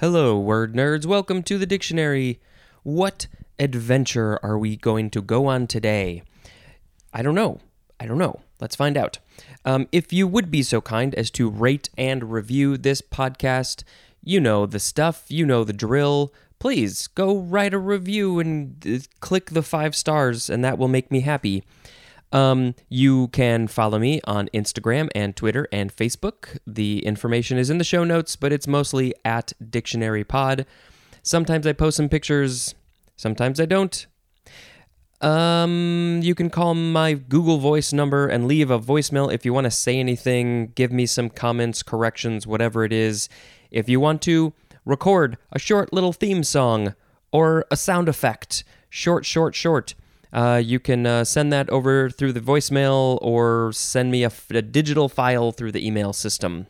Hello, word nerds. Welcome to the dictionary. What adventure are we going to go on today? I don't know. I don't know. Let's find out. Um, if you would be so kind as to rate and review this podcast, you know the stuff, you know the drill. Please go write a review and uh, click the five stars, and that will make me happy. Um, you can follow me on Instagram and Twitter and Facebook. The information is in the show notes, but it's mostly at Dictionary Pod. Sometimes I post some pictures, sometimes I don't. Um, you can call my Google Voice number and leave a voicemail if you want to say anything, give me some comments, corrections, whatever it is. If you want to record a short little theme song or a sound effect, short, short, short, uh, you can uh, send that over through the voicemail or send me a, a digital file through the email system.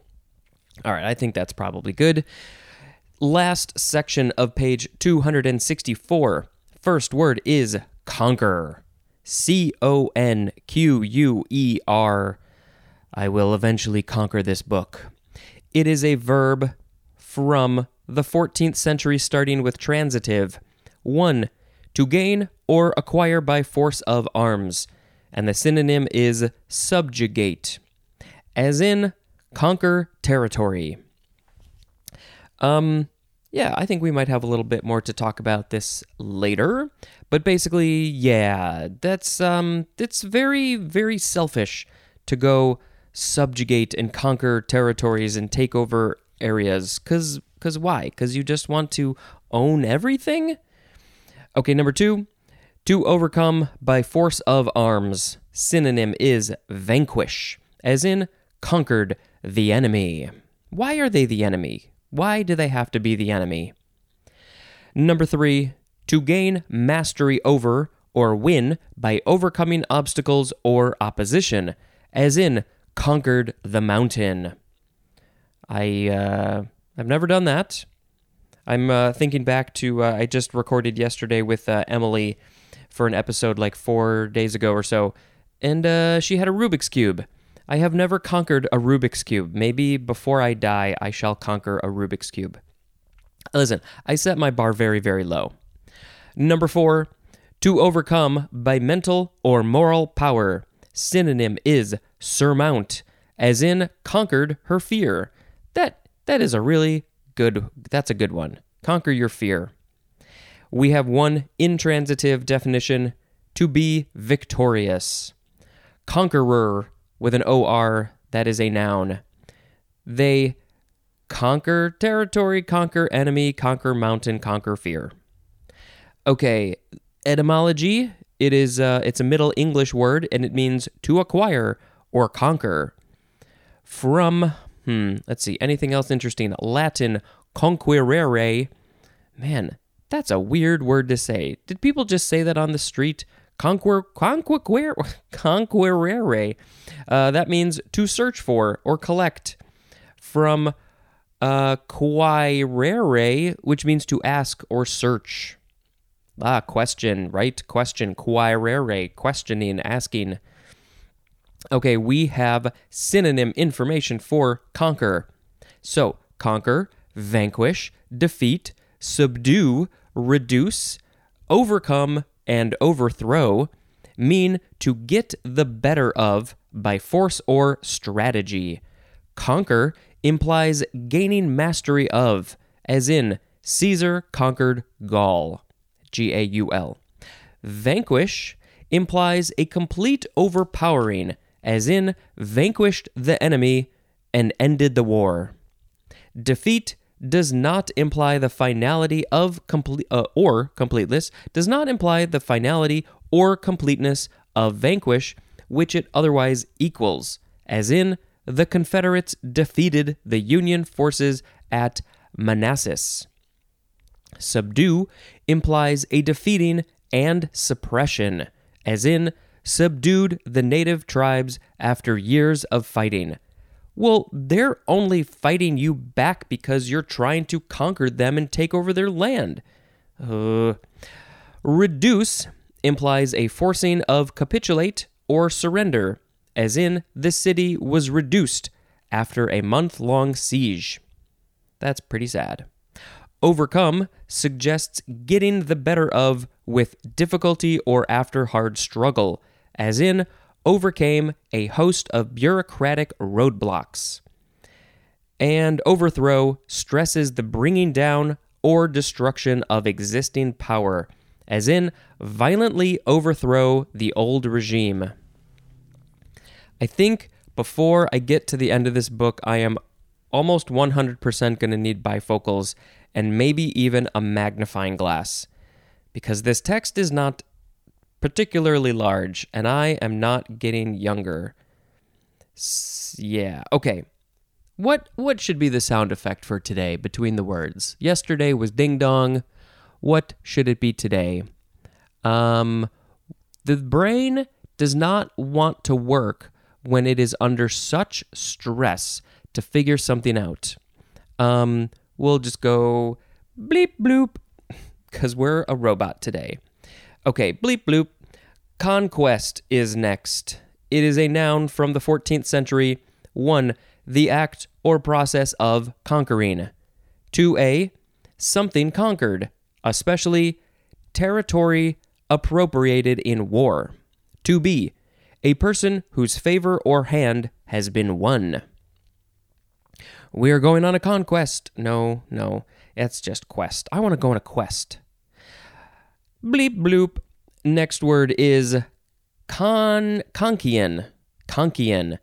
All right, I think that's probably good. Last section of page 264. First word is conquer. C O N Q U E R. I will eventually conquer this book. It is a verb from the 14th century starting with transitive. 1 to gain or acquire by force of arms, and the synonym is subjugate, as in conquer territory. Um, yeah, I think we might have a little bit more to talk about this later, but basically, yeah, that's um, it's very, very selfish to go subjugate and conquer territories and take over areas. Cause, cause why? Cause you just want to own everything. Okay, number two, to overcome by force of arms. Synonym is vanquish, as in conquered the enemy. Why are they the enemy? Why do they have to be the enemy? Number three, to gain mastery over or win by overcoming obstacles or opposition, as in conquered the mountain. I uh, I've never done that. I'm uh, thinking back to uh, I just recorded yesterday with uh, Emily for an episode like four days ago or so, and uh, she had a Rubik's cube. I have never conquered a Rubik's cube. Maybe before I die, I shall conquer a Rubik's cube. Listen, I set my bar very, very low. Number four, to overcome by mental or moral power. Synonym is surmount, as in conquered her fear. That that is a really good that's a good one. Conquer your fear. We have one intransitive definition to be victorious. Conqueror with an OR, that is a noun. They conquer territory, conquer enemy, conquer mountain, conquer fear. Okay, etymology, it is uh, it's a Middle English word and it means to acquire or conquer. From hmm, let's see, anything else interesting? Latin conquirere. Man, that's a weird word to say. Did people just say that on the street? Conquer, conquer, conquerere. Uh, that means to search for or collect. From uh, quaerere, which means to ask or search. Ah, question, right? Question, quaerere, questioning, asking. Okay, we have synonym information for conquer. So, conquer, vanquish, defeat, subdue, reduce, overcome, and overthrow mean to get the better of by force or strategy. Conquer implies gaining mastery of, as in Caesar conquered Gaul. G A U L. Vanquish implies a complete overpowering, as in vanquished the enemy and ended the war. Defeat does not imply the finality of complete uh, or completeness does not imply the finality or completeness of vanquish which it otherwise equals as in the confederates defeated the union forces at manassas subdue implies a defeating and suppression as in subdued the native tribes after years of fighting well, they're only fighting you back because you're trying to conquer them and take over their land. Uh, reduce implies a forcing of capitulate or surrender, as in the city was reduced after a month long siege. That's pretty sad. Overcome suggests getting the better of with difficulty or after hard struggle, as in, overcame a host of bureaucratic roadblocks. And overthrow stresses the bringing down or destruction of existing power, as in, violently overthrow the old regime. I think before I get to the end of this book, I am almost 100% going to need bifocals and maybe even a magnifying glass because this text is not particularly large and I am not getting younger. S- yeah, okay. What what should be the sound effect for today between the words? Yesterday was ding dong. What should it be today? Um the brain does not want to work when it is under such stress to figure something out. Um we'll just go bleep bloop because we're a robot today. Okay, bleep bloop. Conquest is next. It is a noun from the 14th century. 1. The act or process of conquering. 2a. Something conquered, especially territory appropriated in war. 2b. A person whose favor or hand has been won. We are going on a conquest. No, no, it's just quest. I want to go on a quest. Bleep bloop. Next word is con Conquian. Conquian.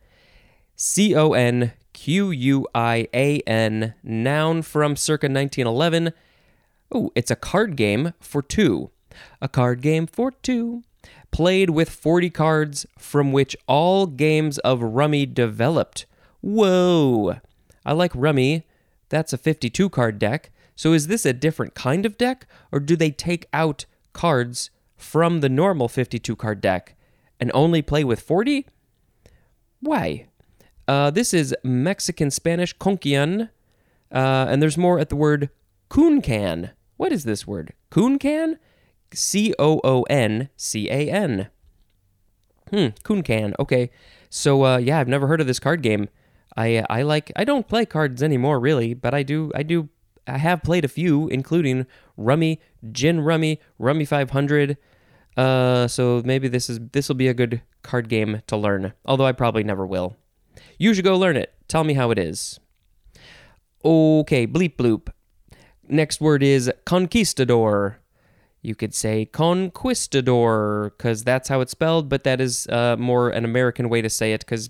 C O N Q U I A N. Noun from circa 1911. Oh, it's a card game for two. A card game for two. Played with 40 cards, from which all games of rummy developed. Whoa! I like Rummy. That's a 52 card deck. So is this a different kind of deck, or do they take out cards from the normal 52 card deck and only play with 40? Why? Uh, this is Mexican Spanish conquian, uh, and there's more at the word cooncan. What is this word? Cooncan? C O O N C A N. Hmm, cooncan. Okay. So, uh, yeah, I've never heard of this card game. I I like I don't play cards anymore really, but I do I do I have played a few, including Rummy, Gin Rummy, Rummy 500. Uh, so maybe this is this will be a good card game to learn. Although I probably never will. You should go learn it. Tell me how it is. Okay, bleep bloop. Next word is conquistador. You could say conquistador because that's how it's spelled, but that is uh, more an American way to say it because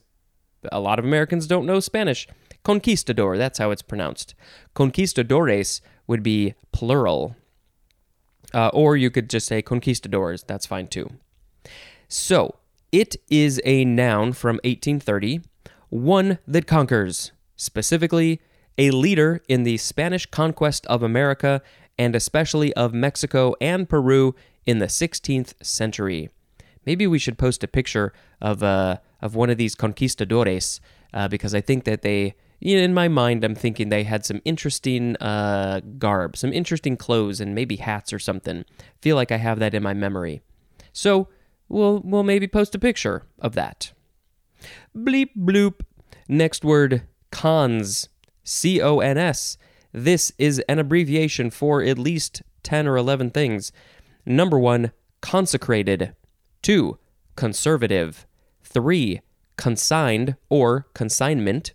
a lot of Americans don't know Spanish. Conquistador, that's how it's pronounced. Conquistadores would be plural. Uh, or you could just say conquistadors, that's fine too. So, it is a noun from 1830, one that conquers, specifically, a leader in the Spanish conquest of America and especially of Mexico and Peru in the 16th century. Maybe we should post a picture of uh, of one of these conquistadores uh, because I think that they, in my mind, I'm thinking they had some interesting uh, garb, some interesting clothes, and maybe hats or something. Feel like I have that in my memory. So we'll we'll maybe post a picture of that. Bleep bloop. Next word, cons. C O N S. This is an abbreviation for at least 10 or 11 things. Number one, consecrated. Two, conservative. 3. Consigned or consignment.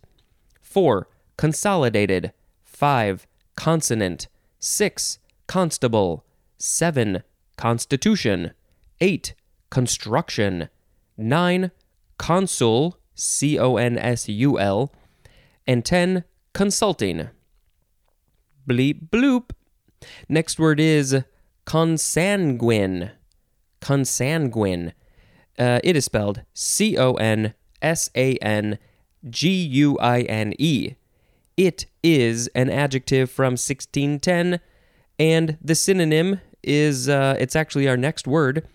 4. Consolidated. 5. Consonant. 6. Constable. 7. Constitution. 8. Construction. 9. Consul. C O N S U L. And 10. Consulting. Bleep bloop. Next word is consanguine. Consanguine. Uh, it is spelled C O N S A N G U I N E. It is an adjective from 1610, and the synonym is uh, it's actually our next word,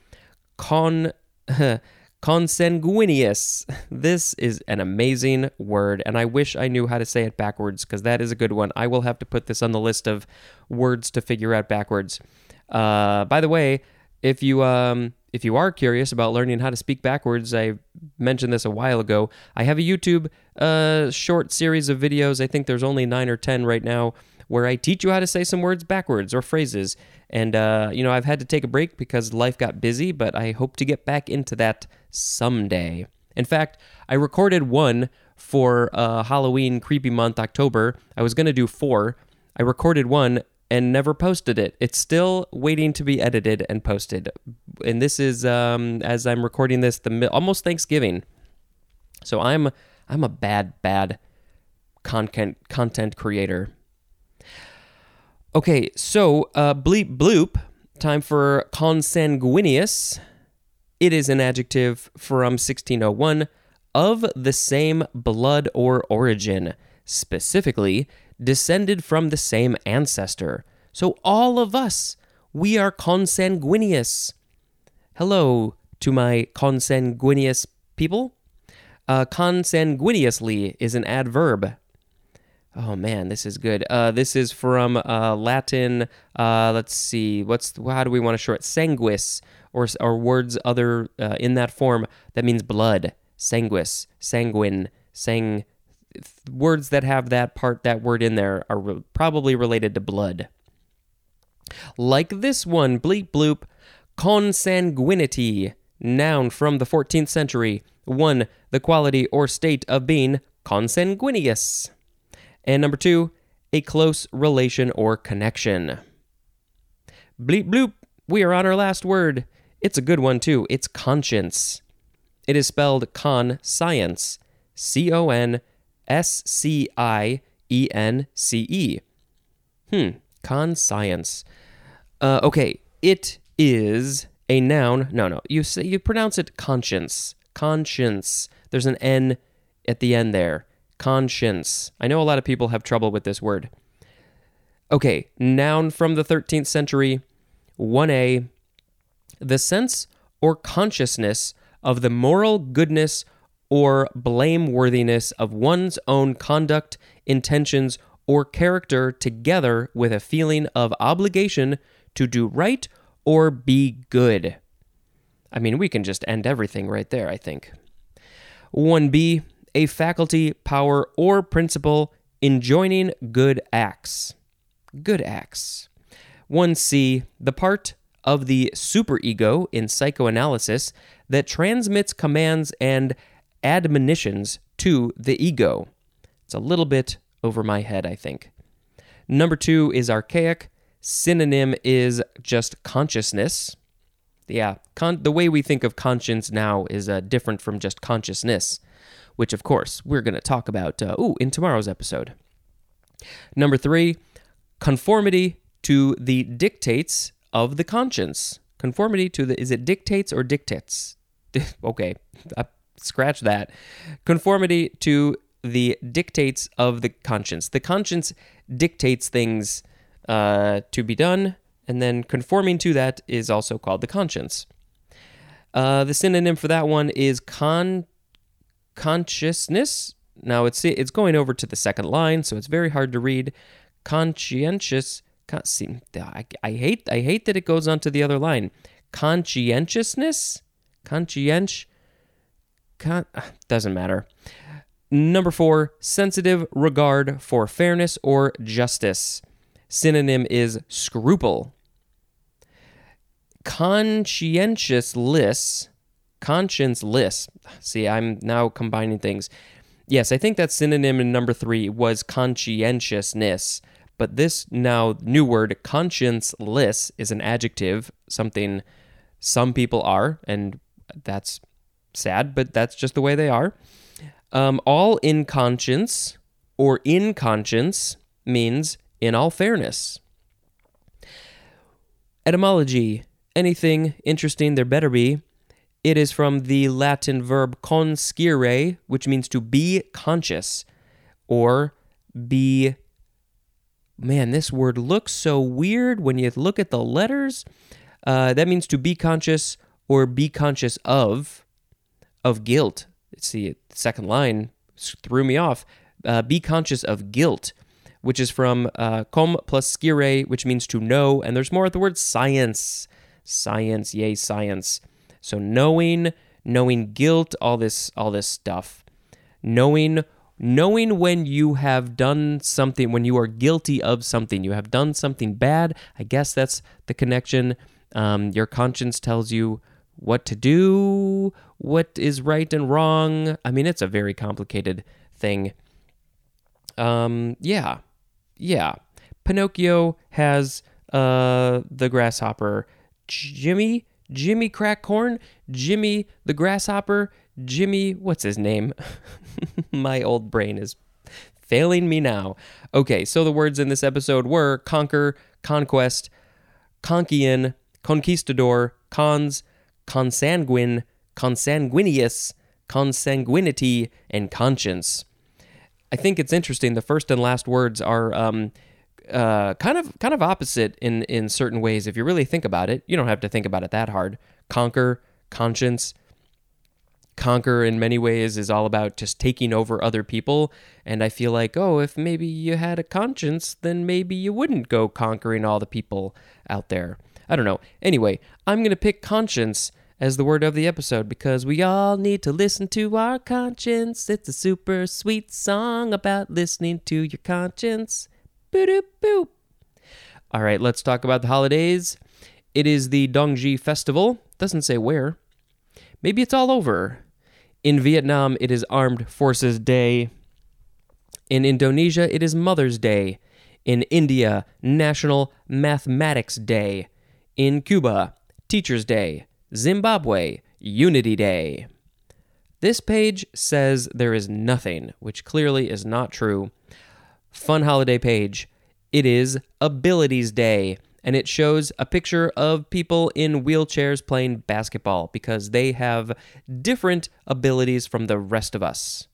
con. consanguineous. This is an amazing word, and I wish I knew how to say it backwards because that is a good one. I will have to put this on the list of words to figure out backwards. Uh, by the way, if you um, if you are curious about learning how to speak backwards, I mentioned this a while ago. I have a YouTube uh, short series of videos. I think there's only nine or ten right now, where I teach you how to say some words backwards or phrases. And, uh, you know, I've had to take a break because life got busy, but I hope to get back into that someday. In fact, I recorded one for uh, Halloween creepy month, October. I was going to do four. I recorded one and never posted it. It's still waiting to be edited and posted. And this is, um, as I'm recording this, the almost Thanksgiving. So I'm I'm a bad, bad content content creator. Okay, so uh, bleep bloop. Time for consanguineous. It is an adjective from 1601 of the same blood or origin, specifically descended from the same ancestor. So all of us, we are consanguineous. Hello to my consanguineous people. Uh, consanguineously is an adverb. Oh man, this is good. Uh, this is from uh, Latin. Uh, let's see. What's how do we want to short sanguis or or words other uh, in that form that means blood. Sanguis, sanguine, sang. Words that have that part, that word in there, are re- probably related to blood. Like this one, bleep bloop, consanguinity, noun from the 14th century 1. The quality or state of being consanguineous. And number 2. A close relation or connection. Bleep bloop, we are on our last word. It's a good one too. It's conscience. It is spelled con science. C O N S C I E N C E. Hmm, conscience. Uh, okay, it is a noun. No, no, you say you pronounce it conscience conscience. There's an N at the end there. Conscience. I know a lot of people have trouble with this word. Okay, noun from the 13th century. 1a. The sense or consciousness of the moral goodness or blameworthiness of one's own conduct, intentions, or character together with a feeling of obligation to do right or be good. I mean, we can just end everything right there, I think. 1b, a faculty, power, or principle enjoining good acts. Good acts. 1c, the part of the superego in psychoanalysis that transmits commands and admonitions to the ego. It's a little bit over my head, I think. Number two is archaic. Synonym is just consciousness yeah, con- the way we think of conscience now is uh, different from just consciousness, which, of course, we're going to talk about uh, ooh, in tomorrow's episode. Number three, conformity to the dictates of the conscience. Conformity to the, is it dictates or dictates? okay, scratch that. Conformity to the dictates of the conscience. The conscience dictates things uh, to be done and then conforming to that is also called the conscience. Uh, the synonym for that one is con consciousness. Now it's it's going over to the second line, so it's very hard to read. Conscientious. Con- see, I, I hate I hate that it goes on to the other line. Conscientiousness. Conscienti. Doesn't matter. Number four, sensitive regard for fairness or justice. Synonym is scruple conscientiousless, conscienceless. See, I'm now combining things. Yes, I think that synonym in number three was conscientiousness, but this now new word, conscienceless, is an adjective, something some people are, and that's sad, but that's just the way they are. Um, all in conscience or in conscience means in all fairness. Etymology anything interesting, there better be. It is from the Latin verb conscire, which means to be conscious or be. Man, this word looks so weird when you look at the letters. Uh, that means to be conscious or be conscious of of guilt. See, second line threw me off. Uh, be conscious of guilt, which is from uh, com plus scire, which means to know, and there's more at the word science science, yay science. So knowing, knowing guilt, all this all this stuff. Knowing knowing when you have done something, when you are guilty of something, you have done something bad. I guess that's the connection. Um, your conscience tells you what to do, what is right and wrong. I mean, it's a very complicated thing. Um, yeah, yeah. Pinocchio has uh the grasshopper. Jimmy, Jimmy Crackcorn, Jimmy the grasshopper, Jimmy, what's his name? My old brain is failing me now. Okay, so the words in this episode were conquer, conquest, conquian, conquistador, cons, consanguine, consanguineous, consanguinity, and conscience. I think it's interesting. The first and last words are um, uh, kind of kind of opposite in in certain ways. If you really think about it, you don't have to think about it that hard. Conquer, conscience, conquer in many ways is all about just taking over other people. And I feel like, oh, if maybe you had a conscience, then maybe you wouldn't go conquering all the people out there. I don't know. Anyway, I'm going to pick conscience as the word of the episode because we all need to listen to our conscience. It's a super sweet song about listening to your conscience. Boop boop. All right, let's talk about the holidays. It is the Dongzhi Festival. Doesn't say where. Maybe it's all over. In Vietnam, it is Armed Forces Day. In Indonesia, it is Mother's Day. In India, National Mathematics Day. In Cuba, Teacher's Day. Zimbabwe, Unity Day. This page says there is nothing, which clearly is not true. Fun holiday page. It is Abilities Day, and it shows a picture of people in wheelchairs playing basketball because they have different abilities from the rest of us.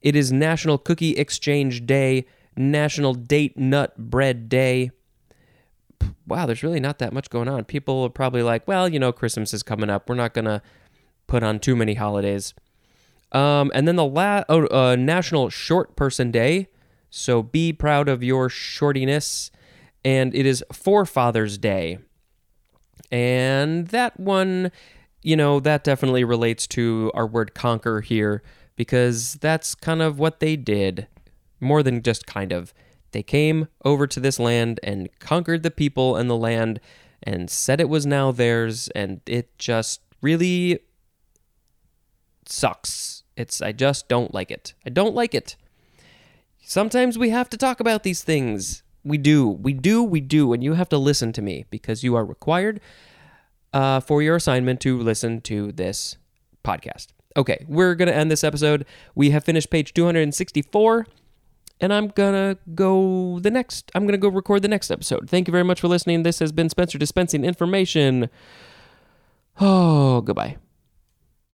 It is National Cookie Exchange Day, National Date Nut Bread Day, wow, there's really not that much going on. People are probably like, well, you know, Christmas is coming up. We're not going to put on too many holidays. Um, and then the la- oh, uh, National Short Person Day. So be proud of your shortiness. And it is Forefathers Day. And that one, you know, that definitely relates to our word conquer here because that's kind of what they did. More than just kind of. They came over to this land and conquered the people and the land and said it was now theirs, and it just really sucks. It's I just don't like it. I don't like it. Sometimes we have to talk about these things. We do, we do, we do, and you have to listen to me because you are required uh, for your assignment to listen to this podcast. Okay, we're gonna end this episode. We have finished page 264 and I'm gonna go the next. I'm gonna go record the next episode. Thank you very much for listening. This has been Spencer dispensing information. Oh, goodbye.